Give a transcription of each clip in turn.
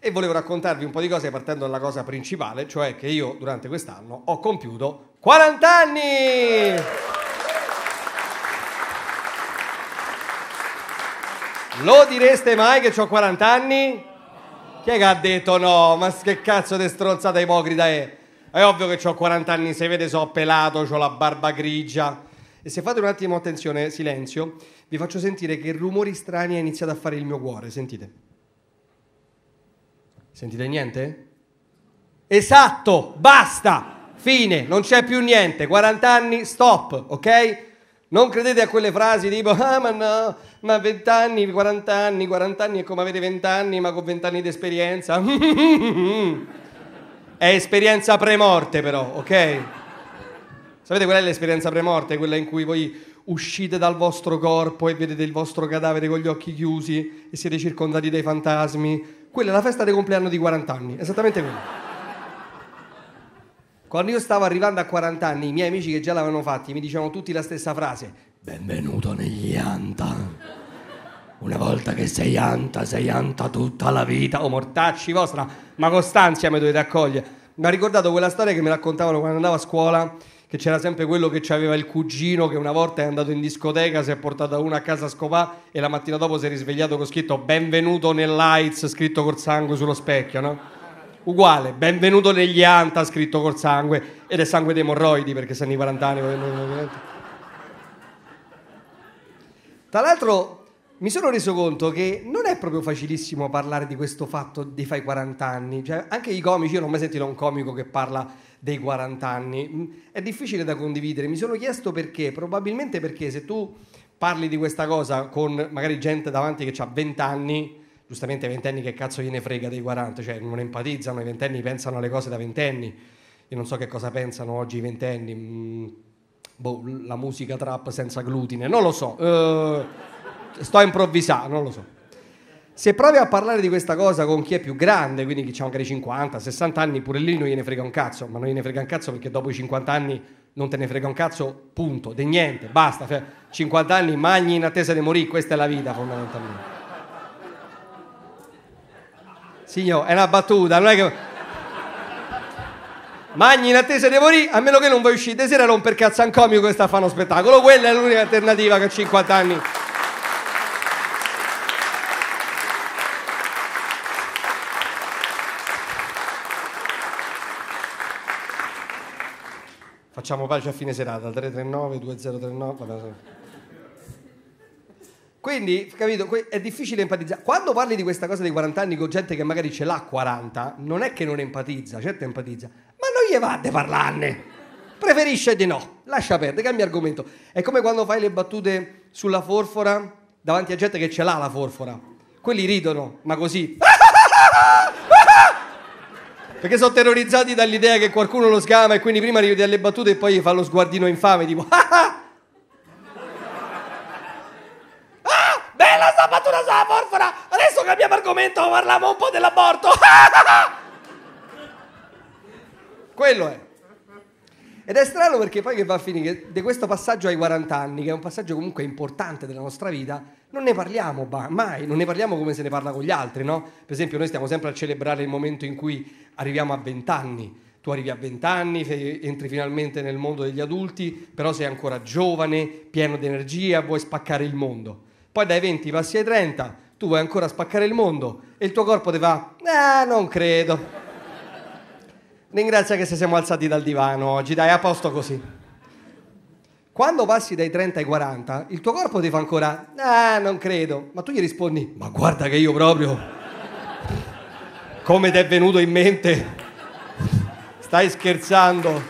E volevo raccontarvi un po' di cose partendo dalla cosa principale, cioè che io durante quest'anno ho compiuto 40 anni! Lo direste mai che ho 40 anni? Chi è che ha detto no? Ma che cazzo di stronzata ipocrita è? È ovvio che ho 40 anni, se vede so pelato, ho la barba grigia. E se fate un attimo attenzione, silenzio, vi faccio sentire che rumori strani ha iniziato a fare il mio cuore, sentite. Sentite niente? Esatto, basta, fine, non c'è più niente, 40 anni, stop, ok? Non credete a quelle frasi tipo, ah ma no, ma 20 anni, 40 anni, 40 anni è come avere 20 anni, ma con 20 anni di esperienza. è esperienza premorte però, ok? Sapete qual è l'esperienza premorte? Quella in cui voi uscite dal vostro corpo e vedete il vostro cadavere con gli occhi chiusi e siete circondati dai fantasmi. Quella è la festa del compleanno di 40 anni, esattamente quella. Quando io stavo arrivando a 40 anni, i miei amici che già l'avevano fatti mi dicevano tutti la stessa frase: Benvenuto negli Anta. Una volta che sei Anta, sei Anta tutta la vita. O oh, mortacci vostra, ma Costanzia mi dovete accogliere. Mi ha ricordato quella storia che mi raccontavano quando andavo a scuola che c'era sempre quello che aveva il cugino che una volta è andato in discoteca, si è portato una a casa a scopà e la mattina dopo si è risvegliato con scritto benvenuto nell'AIDS scritto col sangue sullo specchio, no? uguale, benvenuto negli Anta scritto col sangue ed è sangue dei emorroidi perché sono i 40 anni. Tra l'altro mi sono reso conto che non è proprio facilissimo parlare di questo fatto di fai 40 anni, cioè, anche i comici, io non ho mai sentito un comico che parla dei 40 anni, è difficile da condividere, mi sono chiesto perché, probabilmente perché se tu parli di questa cosa con magari gente davanti che ha 20 anni, giustamente ai ventenni che cazzo gliene frega dei 40, cioè non empatizzano, i ventenni pensano alle cose da ventenni, io non so che cosa pensano oggi i ventenni, mm, boh, la musica trap senza glutine, non lo so, uh, sto a improvvisare, non lo so. Se provi a parlare di questa cosa con chi è più grande, quindi chi ha magari 50, 60 anni, pure lì non gliene frega un cazzo, ma non gliene frega un cazzo perché dopo i 50 anni non te ne frega un cazzo, punto, di niente, basta, 50 anni magni in attesa di morire, questa è la vita fondamentalmente. Signor, è una battuta, non è che... Magni in attesa di morire, a meno che non vuoi uscire di sera non per cazzo un comico che sta a fare uno spettacolo. Quella è l'unica alternativa che a 50 anni... Facciamo pace a fine serata, 339 2039. Vabbè. Quindi, capito, è difficile empatizzare. Quando parli di questa cosa dei 40 anni con gente che magari ce l'ha 40, non è che non empatizza, certo empatizza, ma non gli va di parlarne. Preferisce di no, lascia perdere, cambia argomento. È come quando fai le battute sulla forfora davanti a gente che ce l'ha la forfora. Quelli ridono, ma così. Perché sono terrorizzati dall'idea che qualcuno lo sgama e quindi prima ridi alle battute e poi gli fa lo sguardino infame, tipo bella sta battuta sulla porfora! Adesso cambiamo argomento, parliamo un po' dell'aborto! Quello è. Ed è strano perché poi che va a finire di questo passaggio ai 40 anni, che è un passaggio comunque importante della nostra vita, non ne parliamo mai, non ne parliamo come se ne parla con gli altri, no? Per esempio noi stiamo sempre a celebrare il momento in cui arriviamo a 20 anni. Tu arrivi a 20 anni, entri finalmente nel mondo degli adulti, però sei ancora giovane, pieno di energia, vuoi spaccare il mondo. Poi dai 20 passi ai 30, tu vuoi ancora spaccare il mondo e il tuo corpo ti fa, eh, non credo. Ringrazia che se siamo alzati dal divano oggi, dai, a posto così. Quando passi dai 30 ai 40, il tuo corpo ti fa ancora, eh, non credo. Ma tu gli rispondi, ma guarda che io proprio, come ti è venuto in mente, stai scherzando.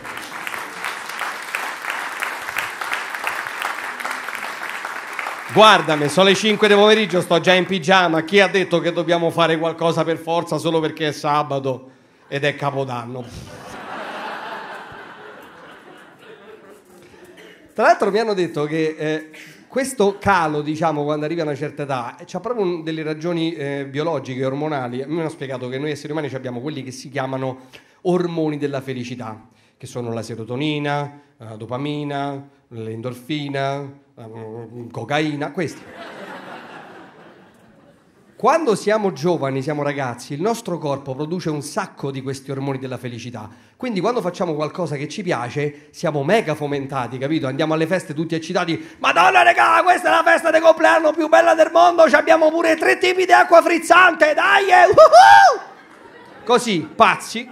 Guardami, sono le 5 del pomeriggio, sto già in pigiama. Chi ha detto che dobbiamo fare qualcosa per forza solo perché è sabato ed è Capodanno? Tra l'altro mi hanno detto che eh, questo calo, diciamo, quando arriva a una certa età, ha proprio un, delle ragioni eh, biologiche, ormonali. Me hanno spiegato che noi esseri umani abbiamo quelli che si chiamano ormoni della felicità, che sono la serotonina, la dopamina, l'endorfina, mm, cocaina, questi. Quando siamo giovani, siamo ragazzi, il nostro corpo produce un sacco di questi ormoni della felicità. Quindi quando facciamo qualcosa che ci piace, siamo mega fomentati, capito? Andiamo alle feste tutti eccitati. Madonna regà, questa è la festa di compleanno più bella del mondo, abbiamo pure tre tipi di acqua frizzante, dai! eh, uhuh! Così, pazzi.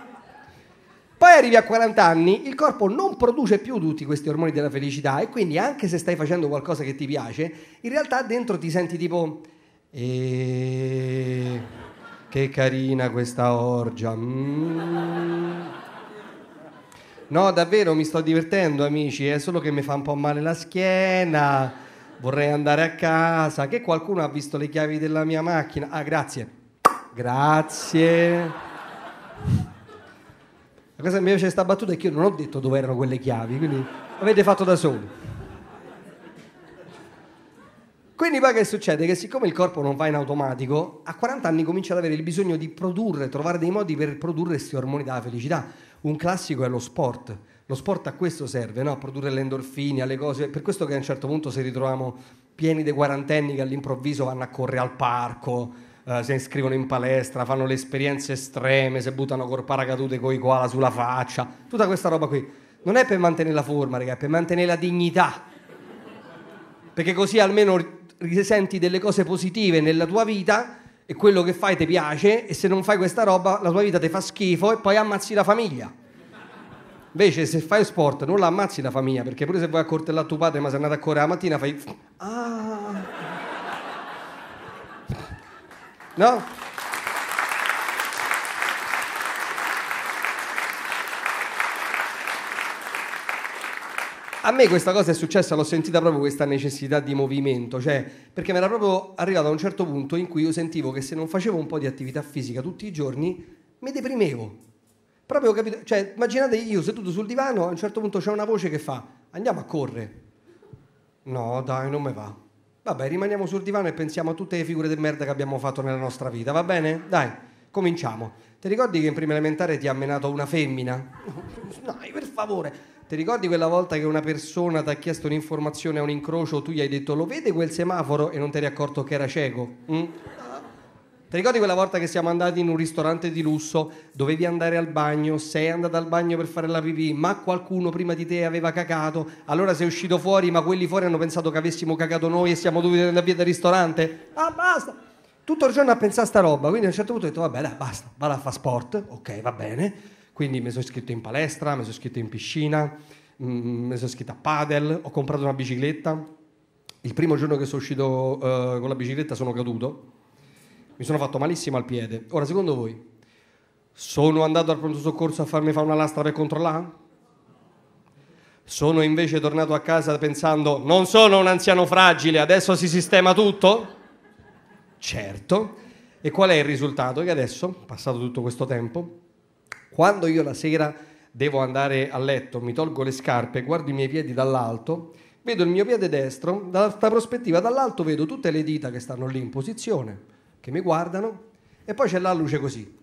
Poi arrivi a 40 anni, il corpo non produce più tutti questi ormoni della felicità e quindi anche se stai facendo qualcosa che ti piace, in realtà dentro ti senti tipo... E... Che carina questa orgia. Mm. No, davvero mi sto divertendo, amici. È solo che mi fa un po' male la schiena. Vorrei andare a casa. Che qualcuno ha visto le chiavi della mia macchina? Ah, grazie. Grazie. La cosa che mi piace di questa battuta è che io non ho detto dove erano quelle chiavi, quindi avete fatto da soli. Quindi poi che succede? Che siccome il corpo non va in automatico, a 40 anni comincia ad avere il bisogno di produrre, trovare dei modi per produrre questi ormoni della felicità. Un classico è lo sport. Lo sport a questo serve, no? a produrre le endorfine, alle cose. Per questo che a un certo punto ci ritroviamo pieni dei quarantenni che all'improvviso vanno a correre al parco, eh, si iscrivono in palestra, fanno le esperienze estreme, si buttano col paracadute con i koala sulla faccia, tutta questa roba qui. Non è per mantenere la forma, raga, è per mantenere la dignità. Perché così almeno risenti delle cose positive nella tua vita e quello che fai ti piace e se non fai questa roba la tua vita ti fa schifo e poi ammazzi la famiglia. Invece se fai sport non la ammazzi la famiglia perché pure se vuoi a cortellare tuo padre ma sei andato a correre la mattina fai... Ah. No? A me questa cosa è successa, l'ho sentita proprio questa necessità di movimento, cioè perché mi era proprio arrivato a un certo punto in cui io sentivo che se non facevo un po' di attività fisica tutti i giorni mi deprimevo. Proprio capito? Cioè, immaginate io seduto sul divano, a un certo punto c'è una voce che fa: "Andiamo a correre". No, dai, non mi va. Vabbè, rimaniamo sul divano e pensiamo a tutte le figure di merda che abbiamo fatto nella nostra vita, va bene? Dai, cominciamo. Ti ricordi che in prima elementare ti ha menato una femmina? Dai, per favore. Ti ricordi quella volta che una persona ti ha chiesto un'informazione a un incrocio, tu gli hai detto lo vede quel semaforo e non ti eri accorto che era cieco? Mm? Ti ricordi quella volta che siamo andati in un ristorante di lusso, dovevi andare al bagno, sei andato al bagno per fare la pipì, ma qualcuno prima di te aveva cacato, allora sei uscito fuori, ma quelli fuori hanno pensato che avessimo cacato noi e siamo dovuti andare via dal ristorante? Ah, basta! Tutto il giorno a pensare a sta roba, quindi a un certo punto ho detto vabbè dai, basta, vado a fare sport, ok, va bene quindi mi sono iscritto in palestra, mi sono iscritto in piscina, mm, mi sono iscritto a padel, ho comprato una bicicletta. Il primo giorno che sono uscito uh, con la bicicletta sono caduto, mi sono fatto malissimo al piede. Ora, secondo voi, sono andato al pronto soccorso a farmi fare una lastra per controllare? Sono invece tornato a casa pensando, non sono un anziano fragile, adesso si sistema tutto? Certo. E qual è il risultato? Che adesso, passato tutto questo tempo, quando io la sera devo andare a letto, mi tolgo le scarpe, guardo i miei piedi dall'alto, vedo il mio piede destro, dall'altra prospettiva dall'alto vedo tutte le dita che stanno lì in posizione, che mi guardano, e poi c'è la luce così.